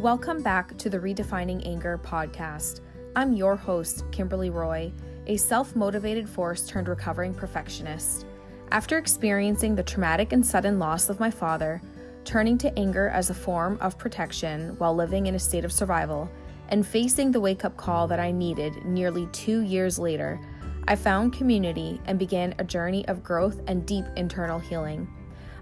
Welcome back to the Redefining Anger podcast. I'm your host, Kimberly Roy, a self motivated force turned recovering perfectionist. After experiencing the traumatic and sudden loss of my father, turning to anger as a form of protection while living in a state of survival, and facing the wake up call that I needed nearly two years later, I found community and began a journey of growth and deep internal healing.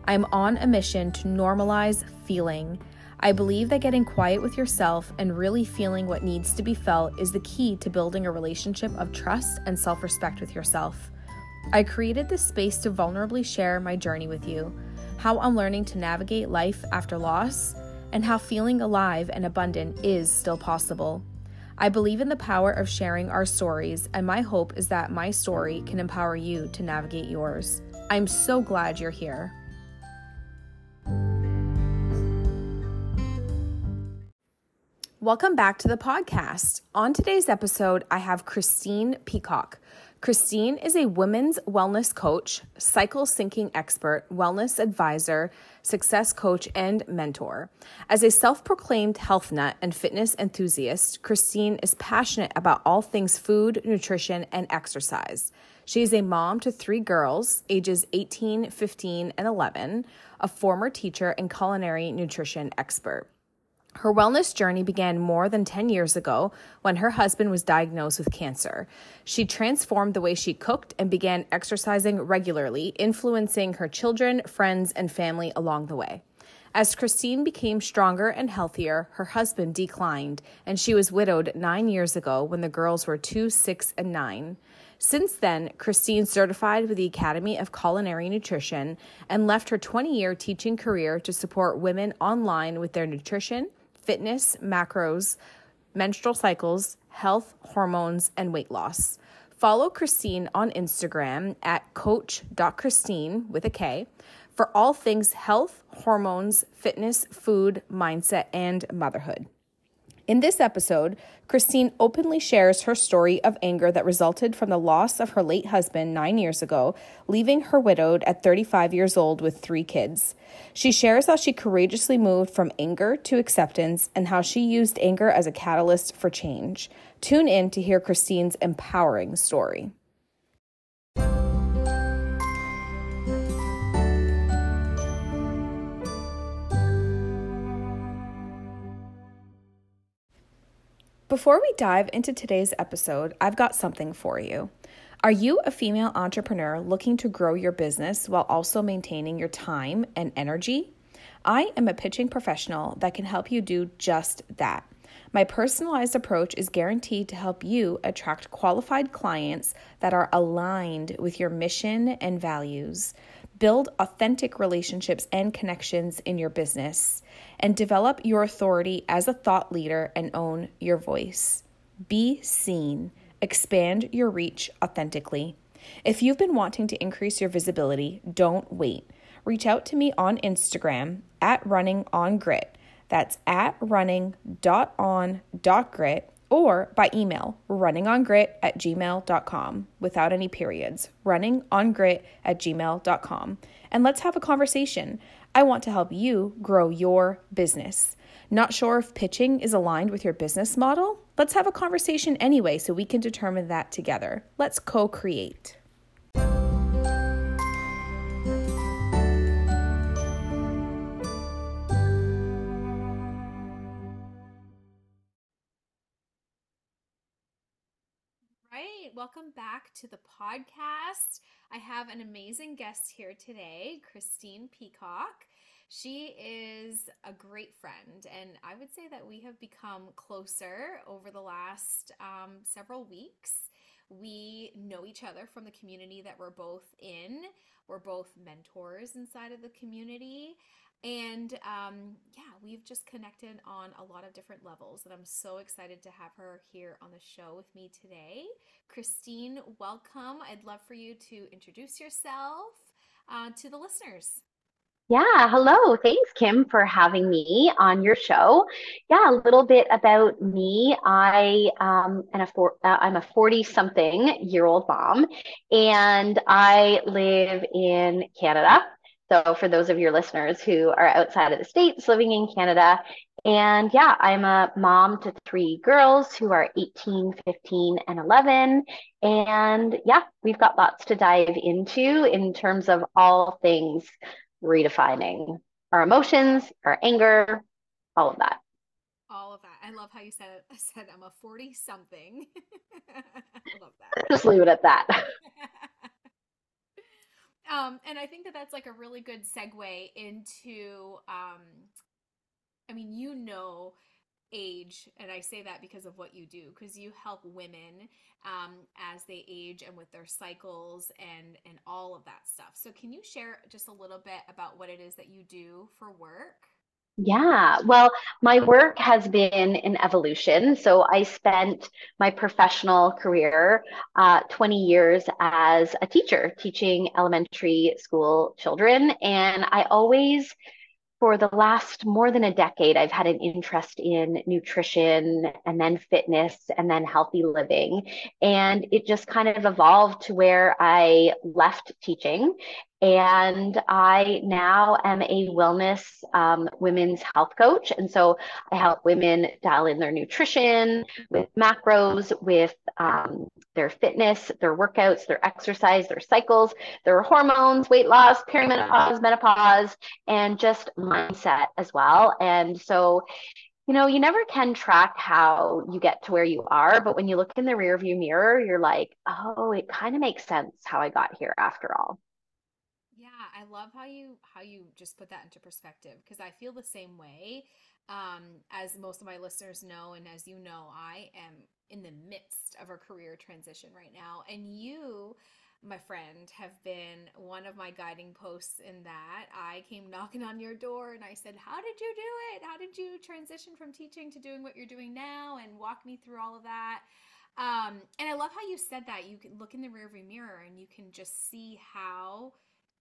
I'm on a mission to normalize feeling. I believe that getting quiet with yourself and really feeling what needs to be felt is the key to building a relationship of trust and self respect with yourself. I created this space to vulnerably share my journey with you, how I'm learning to navigate life after loss, and how feeling alive and abundant is still possible. I believe in the power of sharing our stories, and my hope is that my story can empower you to navigate yours. I'm so glad you're here. Welcome back to the podcast. On today's episode, I have Kristine Peacock. Kristine is a women's wellness coach, cycle syncing expert, wellness advisor, success coach, and mentor. As a self proclaimed health nut and fitness enthusiast, Kristine is passionate about all things food, nutrition, and exercise. She is a mom to three girls, ages 18, 15, and 11, a former teacher and culinary nutrition expert. Her wellness journey began more than 10 years ago when her husband was diagnosed with cancer. She transformed the way she cooked and began exercising regularly, influencing her children, friends, and family along the way. As Kristine became stronger and healthier, her husband declined, and she was widowed nine years ago when the girls were two, six, and nine. Since then, Kristine certified with the Academy of Culinary Nutrition and left her 20 year teaching career to support women online with their nutrition fitness, macros, menstrual cycles, health, hormones, and weight loss. Follow Kristine on Instagram at coach.kristine with a K for all things health, hormones, fitness, food, mindset, and motherhood. In this episode, Kristine openly shares her story of anger that resulted from the loss of her late husband nine years ago, leaving her widowed at 35 years old with three kids. She shares how she courageously moved from anger to acceptance and how she used anger as a catalyst for change. Tune in to hear Kristine's empowering story. Before we dive into today's episode, I've got something for you. Are you a female entrepreneur looking to grow your business while also maintaining your time and energy? I am a pitching professional that can help you do just that. My personalized approach is guaranteed to help you attract qualified clients that are aligned with your mission and values. Build authentic relationships and connections in your business, and develop your authority as a thought leader and own your voice. Be seen, expand your reach authentically. If you've been wanting to increase your visibility, don't wait. Reach out to me on Instagram at running on grit. That's at running.on.grit or by email runningongrit at gmail.com without any periods. Runningongrit at gmail.com and let's have a conversation. I want to help you grow your business. Not sure if pitching is aligned with your business model? Let's have a conversation anyway so we can determine that together. Let's co-create welcome back to the podcast. I have an amazing guest here today, Kristine Peacock. She is a great friend, and I would say that we have become closer over the last um, several weeks. We know each other from the community that we're both in. We're both mentors inside of the community. And um, yeah, we've just connected on a lot of different levels, and I'm so excited to have her here on the show with me today. Kristine, welcome. I'd love for you to introduce yourself uh, to the listeners. Yeah, hello. Thanks, Kim, for having me on your show. Yeah, a little bit about me. I um, a for, uh, I'm a 40 something year old mom, and I live in Canada. So, for those of your listeners who are outside of the States living in Canada, And yeah, I'm a mom to three girls who are 18, 15, and 11. And yeah, we've got lots to dive into in terms of all things redefining our emotions, our anger, all of that. All of that. I love how you said. I said I'm a 40 something. I love that. Just leave it at that. um, and I think that that's like a really good segue into, um, I mean, you know, age and i say that because of what you do because you help women um, as they age and with their cycles and and all of that stuff. So can you share just a little bit about what it is that you do for work yeah, well, my work has been in evolution. So I spent my professional career, uh, 20 years as a teacher, teaching elementary school children. And I always for the last more than a decade, I've had an interest in nutrition and then fitness and then healthy living. And it just kind of evolved to where I left teaching and I now am a wellness um, women's health coach. And so I help women dial in their nutrition with macros, with um, their fitness, their workouts, their exercise, their cycles, their hormones, weight loss, perimenopause, menopause, and just mindset as well. And so you know, you never can track how you get to where you are, but when you look in the rearview mirror, you're like, oh, it kind of makes sense how I got here after all. Love how you how you just put that into perspective because I feel the same way. Um, as most of my listeners know, and as you know, I am in the midst of a career transition right now, and you my friend, have been one of my guiding posts in that. I came knocking on your door and I said, How did you do it? How did you transition from teaching to doing what you're doing now? And walk me through all of that. Um, and I love how you said that. You can look in the rearview mirror and you can just see how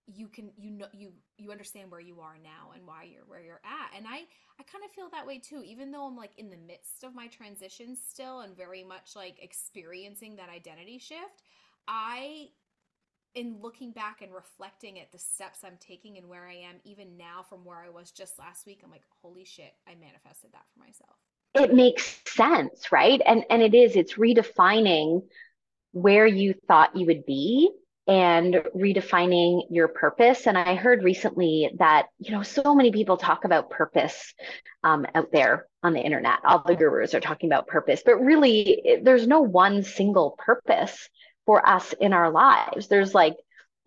you can you know you you understand where you are now and why you're where you're at. And i i kind of feel that way too even though i'm like in the midst of my transition still and very much like experiencing that identity shift i in looking back and reflecting at the steps i'm taking and where i am even now from where i was just last week i'm like holy shit i manifested that for myself. It makes sense right? And and it is it's redefining where you thought you would be and redefining your purpose. And I heard recently that, you know, so many people talk about purpose um, out there on the internet. All the gurus are talking about purpose, but really, there's no one single purpose for us in our lives. There's like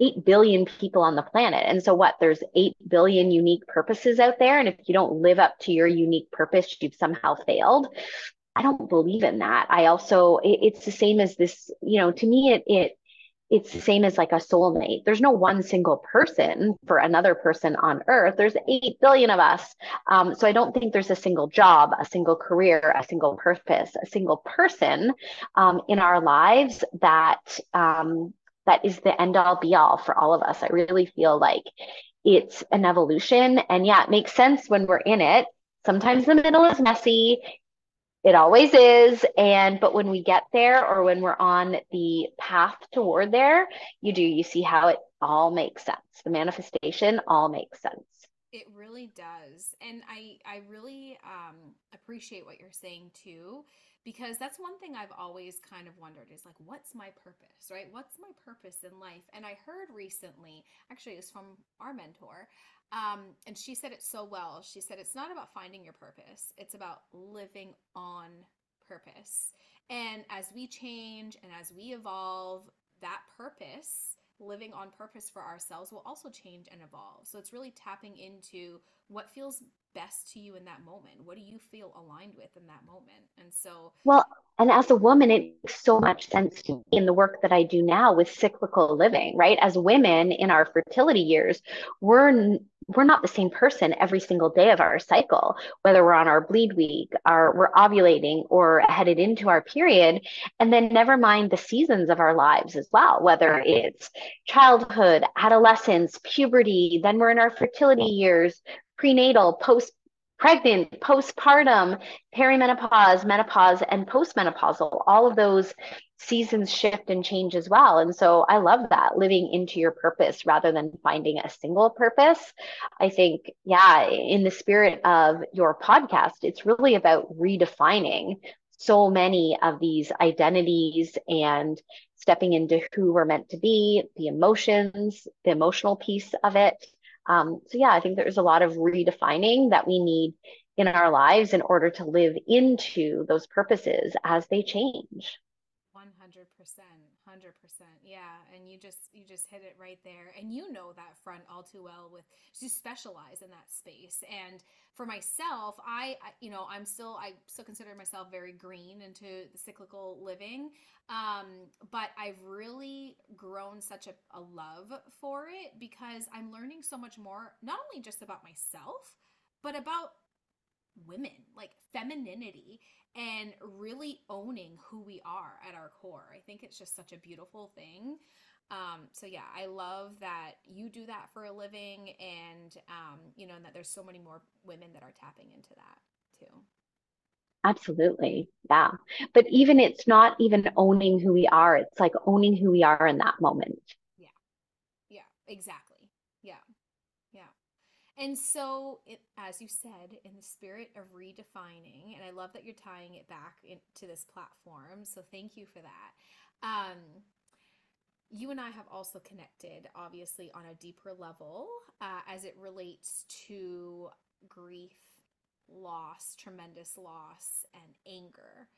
8 billion people on the planet. And so, what? There's 8 billion unique purposes out there. And if you don't live up to your unique purpose, you've somehow failed. I don't believe in that. I also, it, it's the same as this, you know, to me, it, it, it's the same as like a soulmate. There's no one single person for another person on earth. There's 8 billion of us. Um, so I don't think there's a single job, a single career, a single purpose, a single person um, in our lives that um, that is the end all be all for all of us. I really feel like it's an evolution. And yeah, it makes sense when we're in it. Sometimes the middle is messy it always is. And, but when we get there or when we're on the path toward there, you do, you see how it all makes sense. The manifestation all makes sense. It really does. And I, I really um, appreciate what you're saying too, because that's one thing I've always kind of wondered is like, what's my purpose, right? What's my purpose in life? And I heard recently, actually, it was from our mentor, um, and she said it so well. She said, It's not about finding your purpose, it's about living on purpose. And as we change and as we evolve, that purpose, living on purpose for ourselves, will also change and evolve. So it's really tapping into what feels best to you in that moment. What do you feel aligned with in that moment? And so, well, and as a woman, it makes so much sense to me in the work that I do now with cyclical living, right? As women in our fertility years, we're we're not the same person every single day of our cycle, whether we're on our bleed week, or we're ovulating, or headed into our period, and then never mind the seasons of our lives as well, whether it's childhood, adolescence, puberty, then we're in our fertility years, prenatal, post pregnant, postpartum, perimenopause, menopause, and postmenopausal, all of those seasons shift and change as well. And so I love that living into your purpose rather than finding a single purpose. I think, yeah, in the spirit of your podcast, it's really about redefining so many of these identities and stepping into who we're meant to be, the emotions, the emotional piece of it. Um, so, yeah, I think there's a lot of redefining that we need in our lives in order to live into those purposes as they change. 100% 100% yeah and you just you just hit it right there. And you know that front all too well with you specialize in that space. And for myself I, I you know i'm still i still consider myself very green into the cyclical living. Um, but i've really grown such a, a love for it because i'm learning so much more not only just about myself but about women like femininity and really owning who we are at our core. I think it's just such a beautiful thing. Um, so yeah, I love that you do that for a living, and um, you know, and that there's so many more women that are tapping into that too. Absolutely. Yeah. But even it's not even owning who we are, it's like owning who we are in that moment. Yeah. Yeah, exactly. And so, it, as you said, in the spirit of redefining, and I love that you're tying it back into this platform. So, thank you for that. Um, you and I have also connected, obviously, on a deeper level uh, as it relates to grief, loss, tremendous loss, and anger.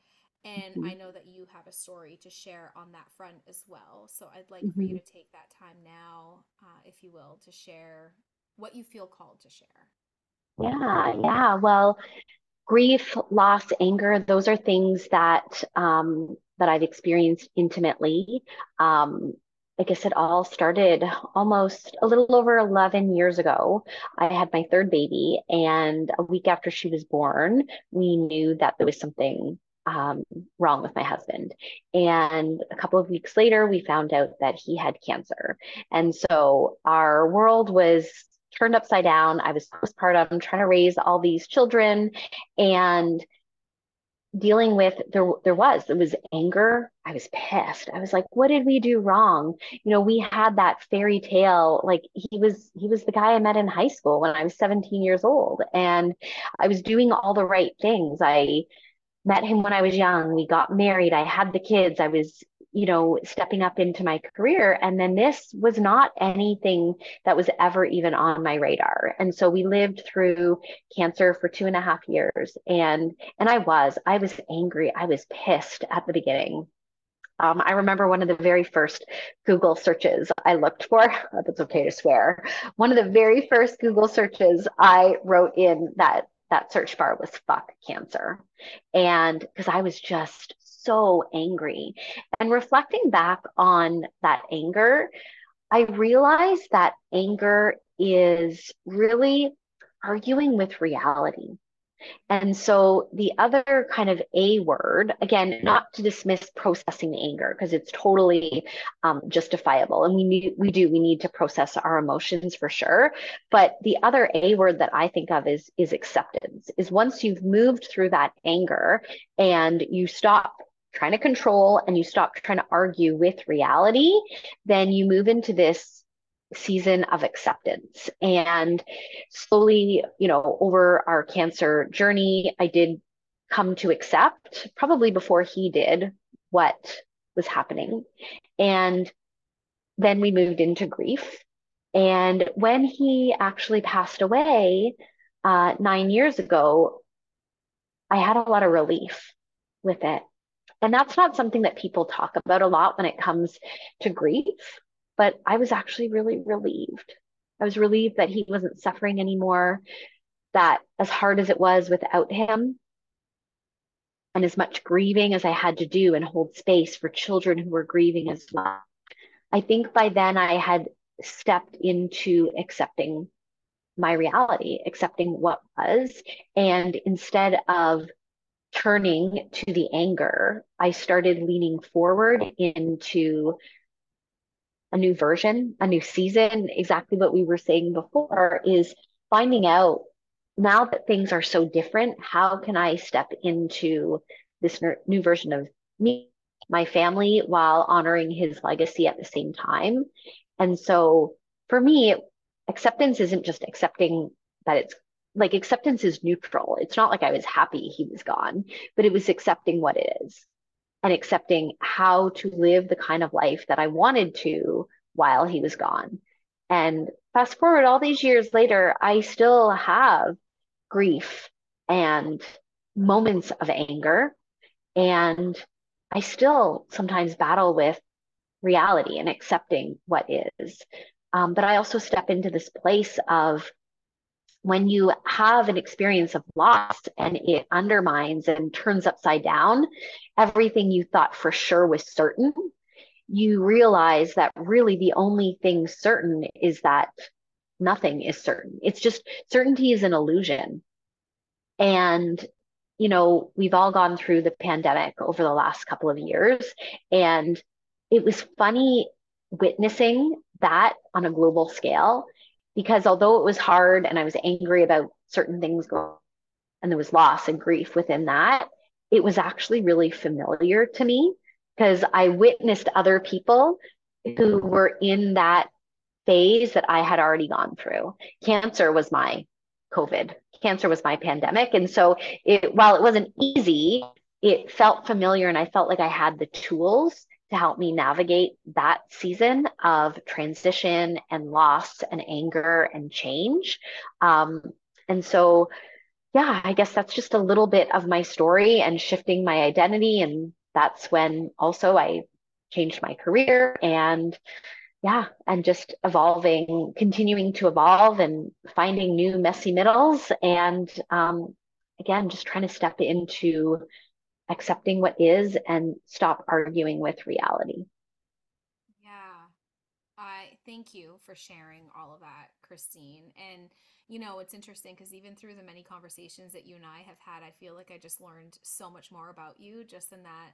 And mm-hmm. I know that you have a story to share on that front as well. So I'd like mm-hmm. for you mm-hmm. to take that time now, uh, if you will, to share what you feel called to share. Yeah, yeah. Well, grief, loss, anger, those are things that um, that I've experienced intimately. Um, I guess it all started almost a little over 11 years ago. I had my third baby, and a week after she was born, we knew that there was something um, wrong with my husband. And a couple of weeks later, we found out that he had cancer. And so our world was turned upside down. I was postpartum, trying to raise all these children and dealing with there there was it was anger. I was pissed. I was like what did we do wrong? You know we had that fairy tale. Like he was he was the guy i met in high school when i was 17 years old and i was doing all the right things. I met him when i was young. We got married. I had the kids. I was you know, stepping up into my career. And then this was not anything that was ever even on my radar. And so we lived through cancer for two and a half years. And and I was, I was angry. I was pissed at the beginning. Um, I remember one of the very first Google searches I looked for, if it's okay to swear, one of the very first Google searches I wrote in that that search bar was fuck cancer. And because I was just so angry. And reflecting back on that anger, I realized that anger is really arguing with reality. And so the other kind of A word, again, not to dismiss processing anger because it's totally um, justifiable, and we need we do we need to process our emotions for sure. But the other A word that I think of is is acceptance. Is once you've moved through that anger and you stop trying to control and you stop trying to argue with reality, then you move into this season of acceptance. And slowly, you know, over our cancer journey, I did come to accept, probably before he did, what was happening. And then we moved into grief. And when he actually passed away uh, nine years ago, I had a lot of relief with it. And that's not something that people talk about a lot when it comes to grief, but I was actually really relieved. I was relieved that he wasn't suffering anymore, that as hard as it was without him, and as much grieving as I had to do and hold space for children who were grieving as well. I think by then I had stepped into accepting my reality, accepting what was. And instead of turning to the anger, I started leaning forward into a new version, a new season. Exactly what we were saying before is finding out now that things are so different, how can I step into this new version of me my family while honoring his legacy at the same time. And so for me, acceptance isn't just accepting that it's like acceptance is neutral. It's not like I was happy he was gone, but it was accepting what it is and accepting how to live the kind of life that I wanted to while he was gone. And fast forward all these years later, I still have grief and moments of anger. And I still sometimes battle with reality and accepting what is. Um, but I also step into this place of when you have an experience of loss and it undermines and turns upside down everything you thought for sure was certain, you realize that really the only thing certain is that nothing is certain. It's just certainty is an illusion. And, you know, we've all gone through the pandemic over the last couple of years. And it was funny witnessing that on a global scale because although it was hard and I was angry about certain things going and there was loss and grief within that, it was actually really familiar to me because I witnessed other people who were in that phase that I had already gone through. Cancer was my COVID. Cancer was my pandemic. And so it while it wasn't easy, it felt familiar and I felt like I had the tools to help me navigate that season of transition and loss and anger and change. Um, and so, yeah, I guess that's just a little bit of my story and shifting my identity. And that's when also I changed my career and yeah, and just evolving, continuing to evolve and finding new messy middles. And um, again, just trying to step into accepting what is and stop arguing with reality. Yeah. I thank you for sharing all of that, Kristine. And you know, it's interesting because even through the many conversations that you and I have had, I feel like I just learned so much more about you just in that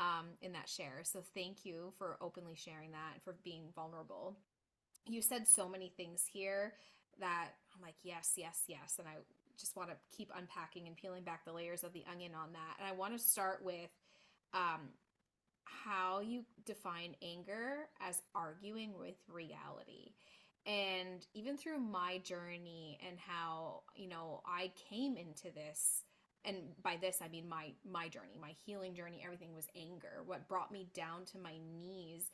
um in that share. So thank you for openly sharing that and for being vulnerable. You said so many things here that I'm like, yes, yes, yes. And I just want to keep unpacking and peeling back the layers of the onion on that. And I want to start with um, how you define anger as arguing with reality. And even through my journey and how, you know, I came into this and by this I mean my my journey, my healing journey, everything was anger. What brought me down to my knees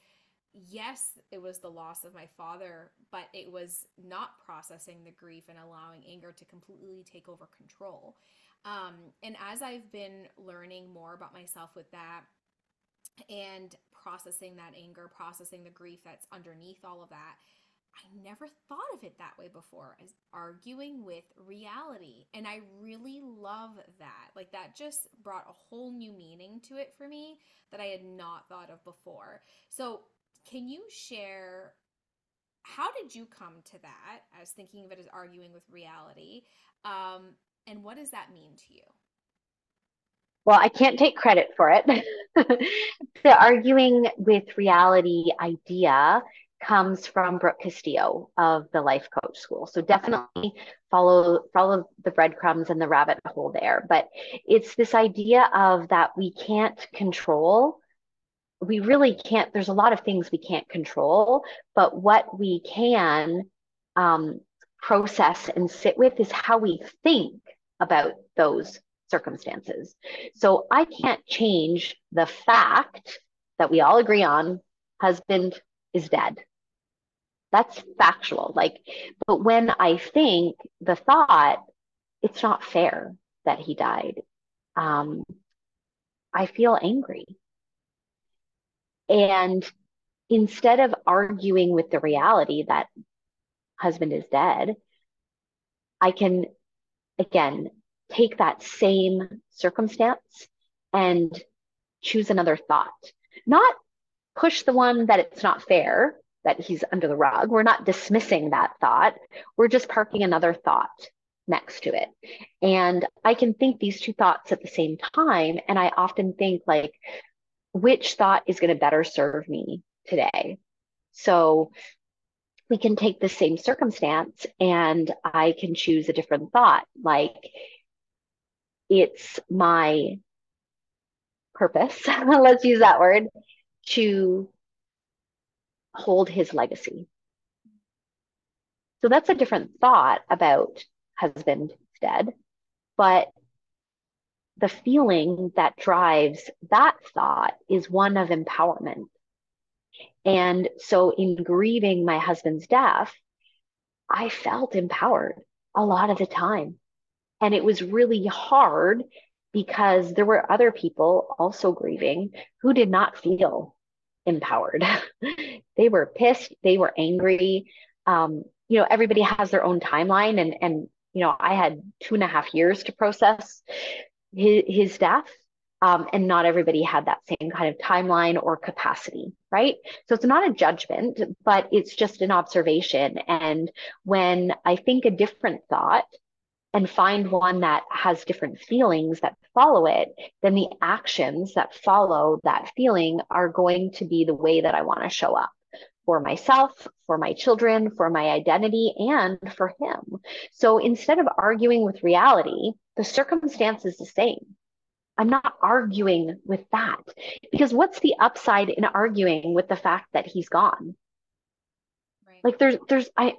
yes, it was the loss of my father, but it was not processing the grief and allowing anger to completely take over control. Um, and as I've been learning more about myself with that and processing that anger, processing the grief that's underneath all of that, I never thought of it that way before as arguing with reality. And I really love that. Like, that just brought a whole new meaning to it for me that I had not thought of before. So, can you share how did you come to that as thinking of it as arguing with reality? Um, and what does that mean to you? Well, I can't take credit for it. the arguing with reality idea comes from Brooke Castillo of the Life Coach School. So definitely follow follow the breadcrumbs and the rabbit hole there. But it's this idea of that we can't control we really can't, there's a lot of things we can't control, but what we can um, process and sit with is how we think about those circumstances. So I can't change the fact that we all agree on husband is dead. That's factual. Like, but when I think the thought, it's not fair that he died, um, I feel angry. And instead of arguing with the reality that husband is dead, I can, again, take that same circumstance and choose another thought. Not push the one that it's not fair, that he's under the rug. We're not dismissing that thought. We're just parking another thought next to it. And I can think these two thoughts at the same time. And I often think, like, which thought is going to better serve me today. So we can take the same circumstance and I can choose a different thought. Like it's my purpose, let's use that word, to hold his legacy. So that's a different thought about husband dead, but the feeling that drives that thought is one of empowerment. And so in grieving my husband's death, I felt empowered a lot of the time. And it was really hard because there were other people also grieving who did not feel empowered. they were pissed, they were angry. Um, you know, everybody has their own timeline, and and you know, I had two and a half years to process his, his death. Um, and not everybody had that same kind of timeline or capacity, right? So it's not a judgment, but it's just an observation. And when I think a different thought, and find one that has different feelings that follow it, then the actions that follow that feeling are going to be the way that I want to show up for myself, for my children, for my identity, and for him. So instead of arguing with reality, the circumstance is the same. I'm not arguing with that because what's the upside in arguing with the fact that he's gone? Right. Like there's there's I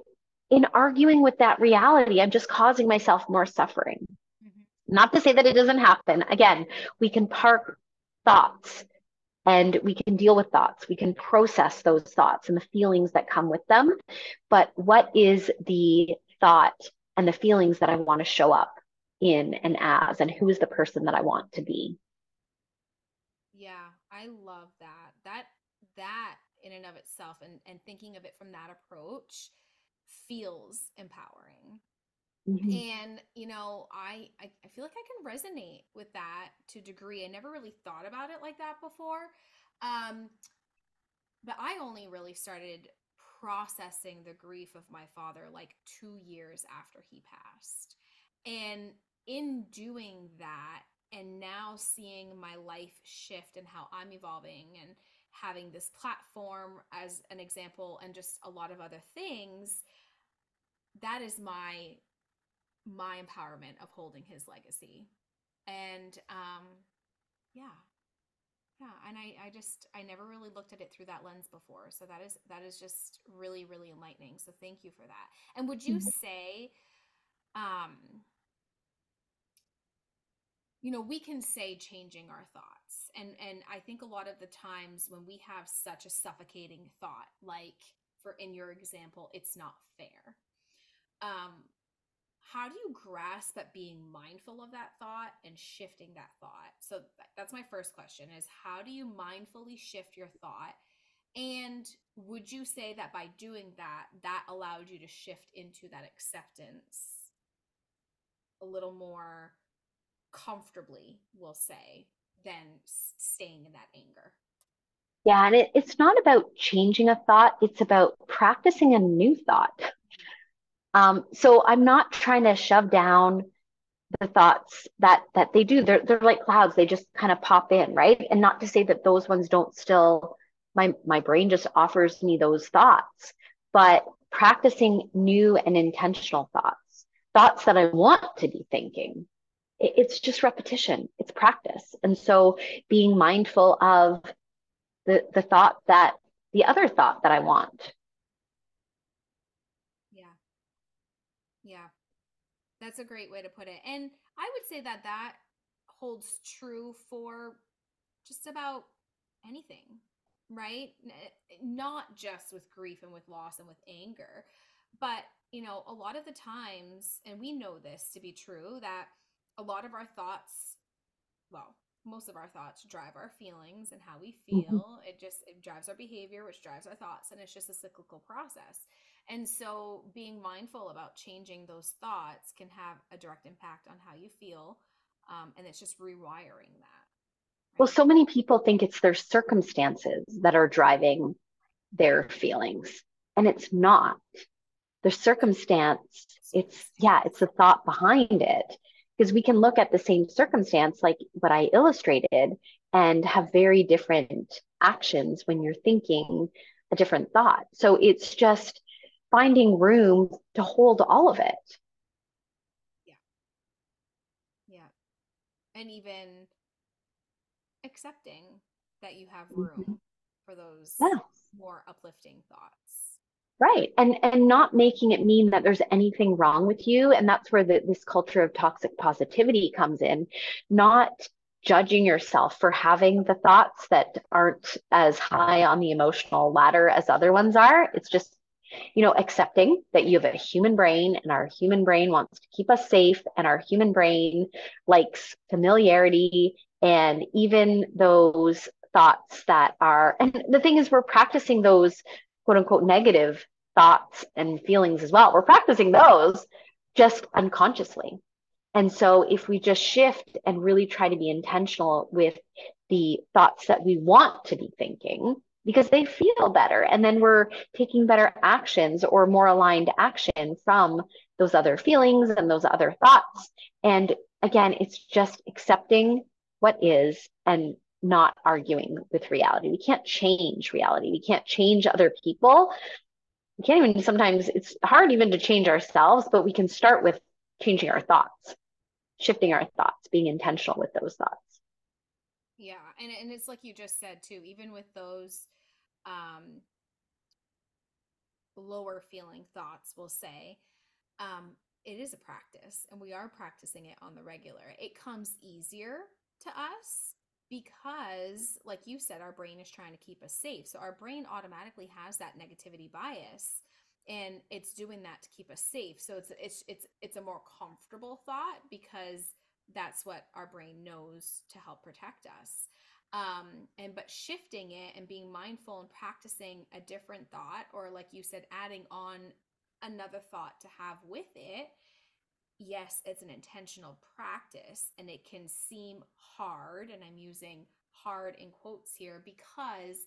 in arguing with that reality, I'm just causing myself more suffering. Mm-hmm. Not to say that it doesn't happen. Again, we can park thoughts and we can deal with thoughts. We can process those thoughts and the feelings that come with them. But what is the thought and the feelings that I want to show up in and as, and who is the person that I want to be? Yeah, I love that. That, that in and of itself and, and thinking of it from that approach feels empowering. Mm-hmm. And you know, I, I feel like I can resonate with that to a degree. I never really thought about it like that before. Um, but I only really started processing the grief of my father like two years after he passed. And in doing that, and now seeing my life shift and how I'm evolving and having this platform as an example, and just a lot of other things, that is my my empowerment of holding his legacy. And um yeah. Yeah and i i just i never really looked at it through that lens before. So that is that is just really really enlightening. So thank you for that. And would you mm-hmm. say um you know we can say changing our thoughts. And and i think a lot of the times when we have such a suffocating thought like for in your example it's not fair. Um how do you grasp at being mindful of that thought and shifting that thought? So that's my first question is how do you mindfully shift your thought? And would you say that by doing that that allowed you to shift into that acceptance a little more comfortably we'll say than staying in that anger? Yeah and it, it's not about changing a thought it's about practicing a new thought um, so I'm not trying to shove down the thoughts that that they do. They're they're like clouds. They just kind of pop in, right? And not to say that those ones don't still. My my brain just offers me those thoughts, but practicing new and intentional thoughts, thoughts that I want to be thinking. It, it's just repetition. It's practice, and so being mindful of the the thought that the other thought that I want Yeah. That's a great way to put it. And I would say that that holds true for just about anything, right? Not just with grief and with loss and with anger, but you know, a lot of the times, and we know this to be true, that a lot of our thoughts, well, most of our thoughts drive our feelings and how we mm-hmm. feel. Mm-hmm. It just it drives our behavior, which drives our thoughts, and it's just a cyclical process. And so being mindful about changing those thoughts can have a direct impact on how you feel. Um, and it's just rewiring that. Well, so many people think it's their circumstances that are driving their feelings, and it's not. The circumstance, it's, yeah, it's the thought behind it. Because we can look at the same circumstance, like what I illustrated, and have very different actions when you're thinking a different thought. So it's just, finding room to hold all of it. Yeah. Yeah. And even accepting that you have room mm-hmm. for those yeah. more uplifting thoughts right and and not making it mean that there's anything wrong with you and that's where the, this culture of toxic positivity comes in not judging yourself for having the thoughts that aren't as high on the emotional ladder as other ones are it's just you know accepting that you have a human brain and our human brain wants to keep us safe and our human brain likes familiarity and even those thoughts that are and the thing is we're practicing those quote unquote negative thoughts and feelings as well. We're practicing those just unconsciously. And so if we just shift and really try to be intentional with the thoughts that we want to be thinking because they feel better and then we're taking better actions or more aligned action from those other feelings and those other thoughts and again it's just accepting what is and not arguing with reality. We can't change reality. We can't change other people. We can't even sometimes it's hard even to change ourselves, but we can start with changing our thoughts, shifting our thoughts, being intentional with those thoughts. Yeah. And, and it's like you just said too, even with those um lower feeling thoughts, we'll say, um, it is a practice and we are practicing it on the regular. It comes easier to us because like you said our brain is trying to keep us safe so our brain automatically has that negativity bias and it's doing that to keep us safe so it's it's it's it's a more comfortable thought because that's what our brain knows to help protect us um and but shifting it and being mindful and practicing a different thought or like you said adding on another thought to have with it yes, it's an intentional practice and it can seem hard. And I'm using hard in quotes here because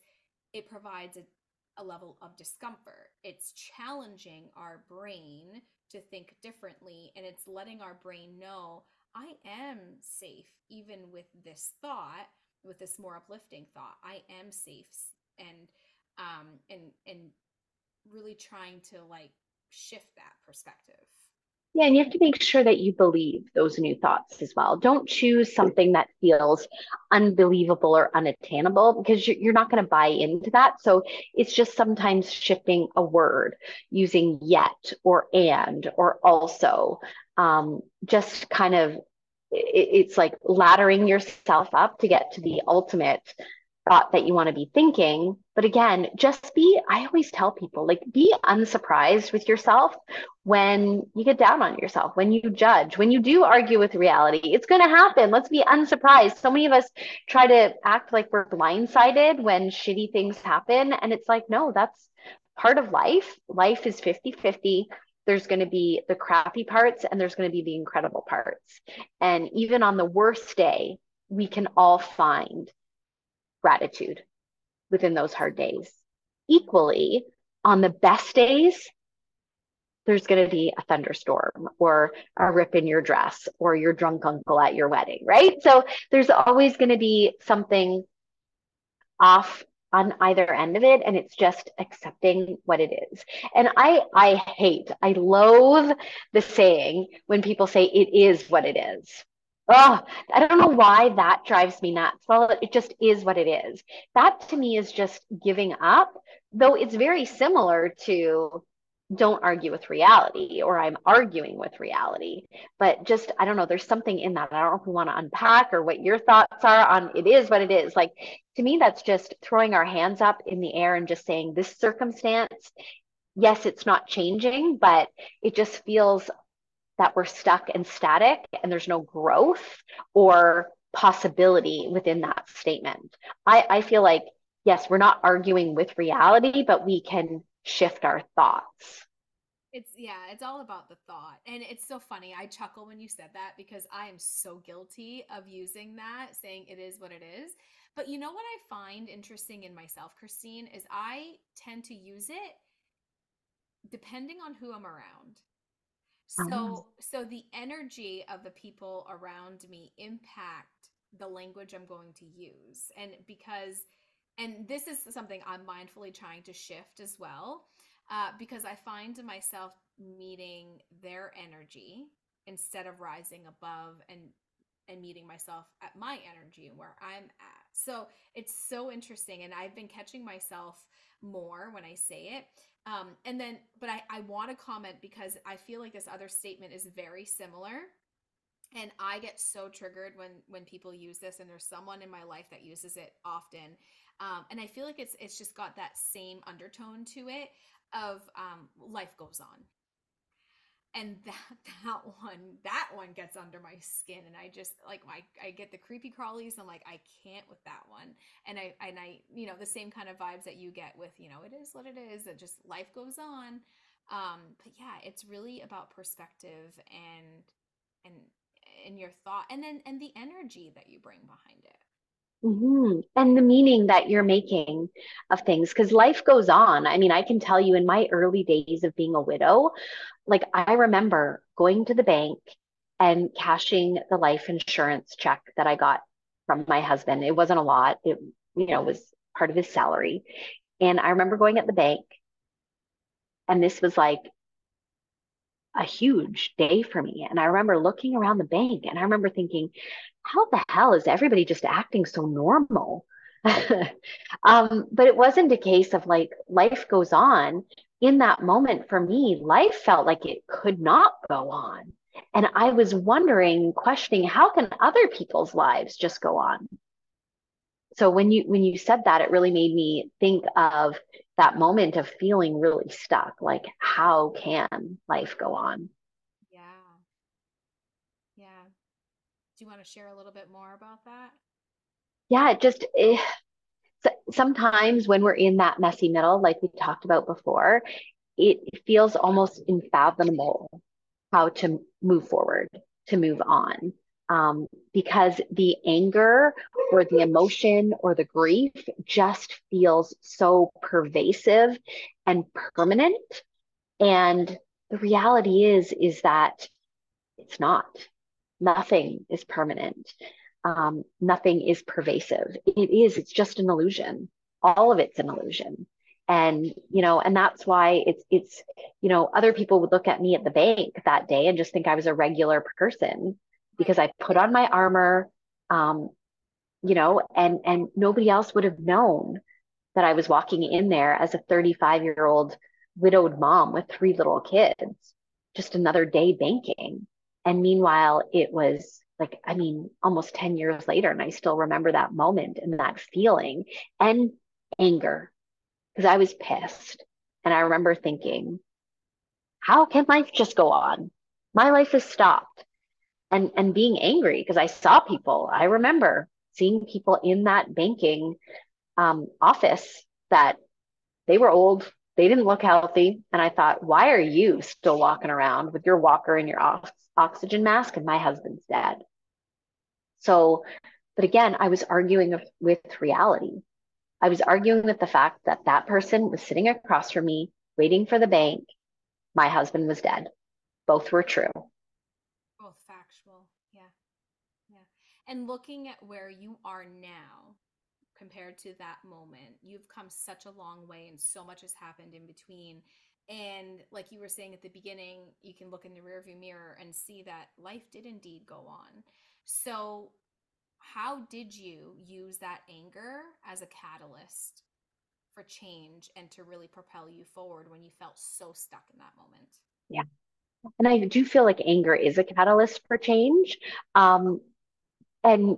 it provides a, a level of discomfort. It's challenging our brain to think differently and it's letting our brain know I am safe even with this thought, with this more uplifting thought. I am safe and um and and really trying to like shift that perspective. Yeah, and you have to make sure that you believe those new thoughts as well. Don't choose something that feels unbelievable or unattainable because you're not going to buy into that. So it's just sometimes shifting a word using yet or and or also. Um, just kind of, it's like laddering yourself up to get to the ultimate thought that you want to be thinking. But again, just be, I always tell people, like, be unsurprised with yourself when you get down on yourself, when you judge, when you do argue with reality. It's going to happen. Let's be unsurprised. So many of us try to act like we're blindsided when shitty things happen. And it's like, no, that's part of life. Life is 50 50 there's going to be the crappy parts and there's going to be the incredible parts. And even on the worst day, we can all find gratitude within those hard days. Equally, on the best days, there's going to be a thunderstorm or a rip in your dress or your drunk uncle at your wedding, right? So there's always going to be something off on either end of it and it's just accepting what it is and i i hate i loathe the saying when people say it is what it is Oh, I don't know why that drives me nuts. Well, it just is what it is. That to me is just giving up, though it's very similar to don't argue with reality or I'm arguing with reality. But just, I don't know, there's something in that. I don't know if we want to unpack or what your thoughts are on it is what it is. Like to me, that's just throwing our hands up in the air and just saying this circumstance, yes, it's not changing, but it just feels that we're stuck and static and there's no growth or possibility within that statement. I, I feel like, yes, we're not arguing with reality, but we can shift our thoughts. It's yeah, it's all about the thought. And it's so funny. I chuckle when you said that because I am so guilty of using that, saying it is what it is. But you know what I find interesting in myself, Kristine, is I tend to use it depending on who I'm around. Uh-huh. So so the energy of the people around me impact the language I'm going to use. And because and this is something I'm mindfully trying to shift as well. Uh, because I find myself meeting their energy instead of rising above and and meeting myself at my energy and where I'm at. So it's so interesting. And I've been catching myself more when I say it. Um, and then, but I, I want to comment because I feel like this other statement is very similar. And I get so triggered when when people use this, and there's someone in my life that uses it often. Um, and I feel like it's it's just got that same undertone to it of um, life goes on. And that that one that one gets under my skin and i just like I, I get the creepy crawlies i'm like i can't with that one. And i and i you know the same kind of vibes that you get with you know it is what it is it just life goes on. Um but yeah it's really about perspective and and and your thought and then and the energy that you bring behind it Mm-hmm. And the meaning that you're making of things, because life goes on. I mean, I can tell you in my early days of being a widow, like I remember going to the bank and cashing the life insurance check that I got from my husband. It wasn't a lot, it, you know, was part of his salary. And I remember going at the bank, and this was like a huge day for me. And I remember looking around the bank and I remember thinking, how the hell is everybody just acting so normal? um, but it wasn't a case of like life goes on. In that moment for me, life felt like it could not go on. And I was wondering, questioning, how can other people's lives just go on? So when you when you said that, it really made me think of that moment of feeling really stuck. Like, how can life go on? Yeah. Yeah. Do you want to share a little bit more about that? Yeah, it just eh, sometimes when we're in that messy middle, like we talked about before, it feels almost unfathomable how to move forward, to move on. Um, because the anger or the emotion or the grief just feels so pervasive and permanent. And the reality is, is that it's not nothing is permanent. Um, nothing is pervasive. It is, it's just an illusion. All of it's an illusion. And, you know, and that's why it's, it's, you know, other people would look at me at the bank that day and just think I was a regular person because I put on my armor, um, you know, and, and nobody else would have known that I was walking in there as a 35 year old widowed mom with three little kids, just another day banking. And meanwhile, it was like, I mean, almost 10 years later, and I still remember that moment and that feeling and anger because I was pissed. And I remember thinking, how can life just go on? My life has stopped. And, and being angry because I saw people. I remember seeing people in that banking um, office that they were old, they didn't look healthy. And I thought, why are you still walking around with your walker and your ox- oxygen mask? And my husband's dead. So, but again, I was arguing with reality. I was arguing with the fact that that person was sitting across from me, waiting for the bank. My husband was dead. Both were true. Both factual. Yeah. Yeah. And looking at where you are now, compared to that moment. You've come such a long way and so much has happened in between. And like you were saying at the beginning, you can look in the rearview mirror and see that life did indeed go on. So, how did you use that anger as a catalyst for change and to really propel you forward when you felt so stuck in that moment? Yeah. And I do feel like anger is a catalyst for change. Um, and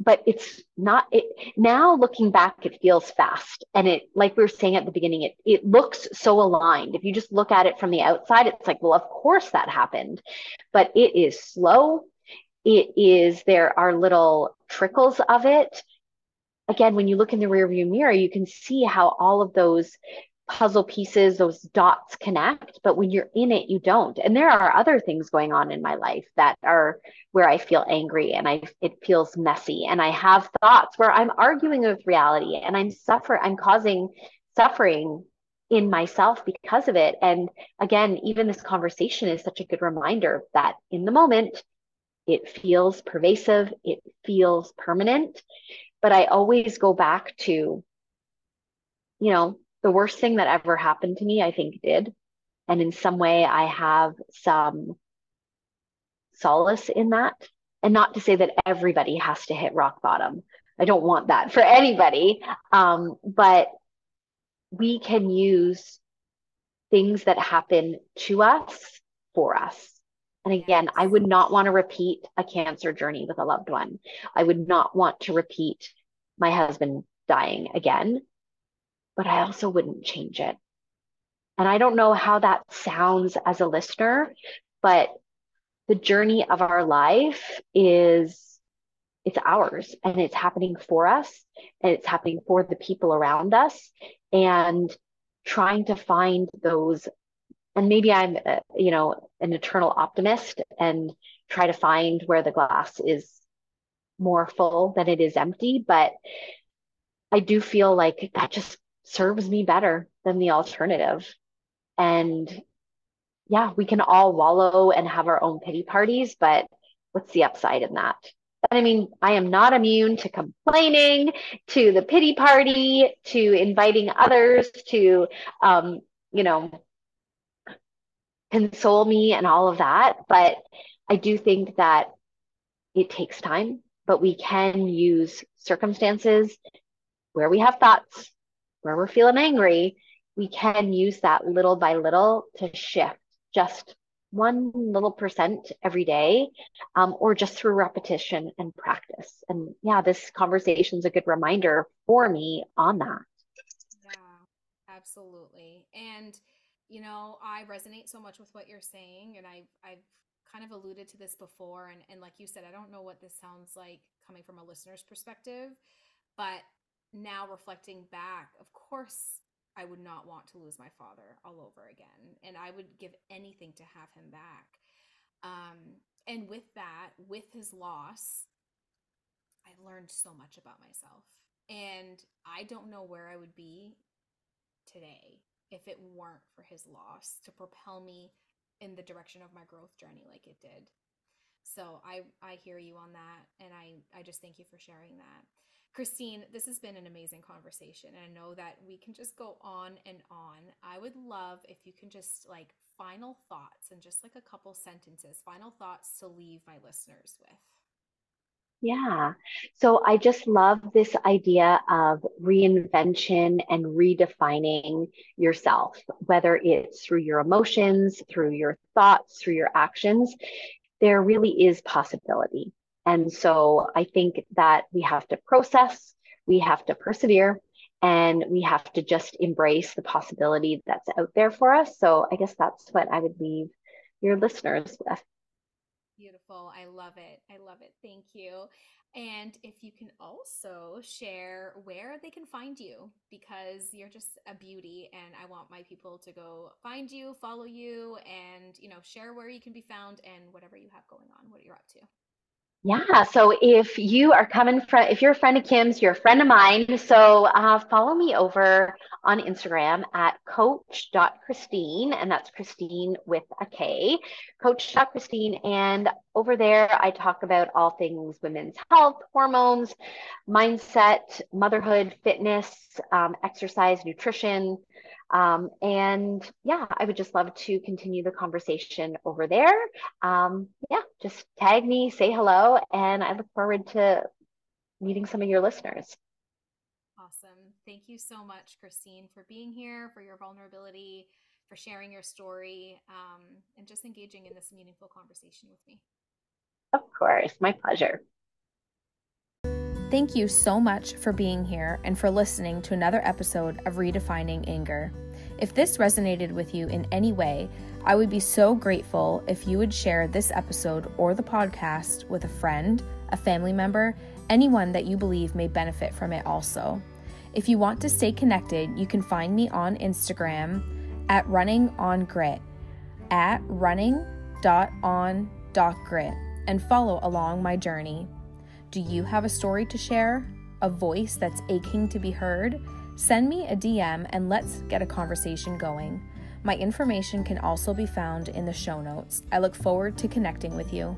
but it's not it now looking back it feels fast. And it like we were saying at the beginning it it looks so aligned. If you just look at it from the outside it's like well of course that happened. But it is slow. It is there are little trickles of it. Again when you look in the rearview mirror you can see how all of those puzzle pieces, those dots connect, but when you're in it, you don't. And there are other things going on in my life that are where I feel angry and I it feels messy and I have thoughts where I'm arguing with reality and I'm suffering, I'm causing suffering in myself because of it. And again, even this conversation is such a good reminder that in the moment, it feels pervasive, it feels permanent. But I always go back to, you know, the worst thing that ever happened to me, I think did. And in some way, I have some solace in that. and not to say that everybody has to hit rock bottom. I don't want that for anybody. Um, but we can use things that happen to us for us. And again, I would not want to repeat a cancer journey with a loved one. I would not want to repeat my husband dying again, but I also wouldn't change it. And I don't know how that sounds as a listener, but the journey of our life is it's ours and it's happening for us and it's happening for the people around us and trying to find those and maybe i'm uh, you know an eternal optimist and try to find where the glass is more full than it is empty but i do feel like that just serves me better than the alternative and yeah we can all wallow and have our own pity parties but what's the upside in that I mean, I am not immune to complaining, to the pity party, to inviting others to, um, you know, console me and all of that. But I do think that it takes time, but we can use circumstances where we have thoughts, where we're feeling angry. We can use that little by little to shift just one little percent every day um, or just through repetition and practice. And yeah, this conversation is a good reminder for me on that. Yeah, absolutely. And, you know, I resonate so much with what you're saying. And I, I've kind of alluded to this before. And, and like you said, I don't know what this sounds like coming from a listener's perspective, but now reflecting back, of course, I would not want to lose my father all over again. And I would give anything to have him back. Um, and with that, with his loss, I've learned so much about myself. And I don't know where I would be today if it weren't for his loss to propel me in the direction of my growth journey like it did. So I I hear you on that and I I just thank you for sharing that. Kristine, this has been an amazing conversation. And I know that we can just go on and on. I would love if you can just like final thoughts and just like a couple sentences, final thoughts to leave my listeners with. Yeah. So I just love this idea of reinvention and redefining yourself, whether it's through your emotions, through your thoughts, through your actions. There really is possibility. And so I think that we have to process, we have to persevere, and we have to just embrace the possibility that's out there for us. So I guess that's what I would leave your listeners with. Beautiful. I love it. I love it. Thank you. And if you can also share where they can find you because you're just a beauty and I want my people to go find you, follow you and, you know, share where you can be found and whatever you have going on, what you're up to. Yeah. So if you are coming from, if you're a friend of Kim's, you're a friend of mine. So uh, follow me over on Instagram at coach.kristine, and that's Kristine with a K, coach.kristine. And over there, I talk about all things women's health, hormones, mindset, motherhood, fitness, um, exercise, nutrition. Um, and yeah, I would just love to continue the conversation over there. Um, yeah, just tag me, say hello, and I look forward to meeting some of your listeners. Awesome. Thank you so much, Kristine, for being here, for your vulnerability, for sharing your story, um, and just engaging in this meaningful conversation with me. Of course, my pleasure. Thank you so much for being here and for listening to another episode of Redefining Anger. If this resonated with you in any way, I would be so grateful if you would share this episode or the podcast with a friend, a family member, anyone that you believe may benefit from it also. If you want to stay connected, you can find me on Instagram at running on grit at running.on.grit and follow along my journey. Do you have a story to share? A voice that's aching to be heard? Send me a DM and let's get a conversation going. My information can also be found in the show notes. I look forward to connecting with you.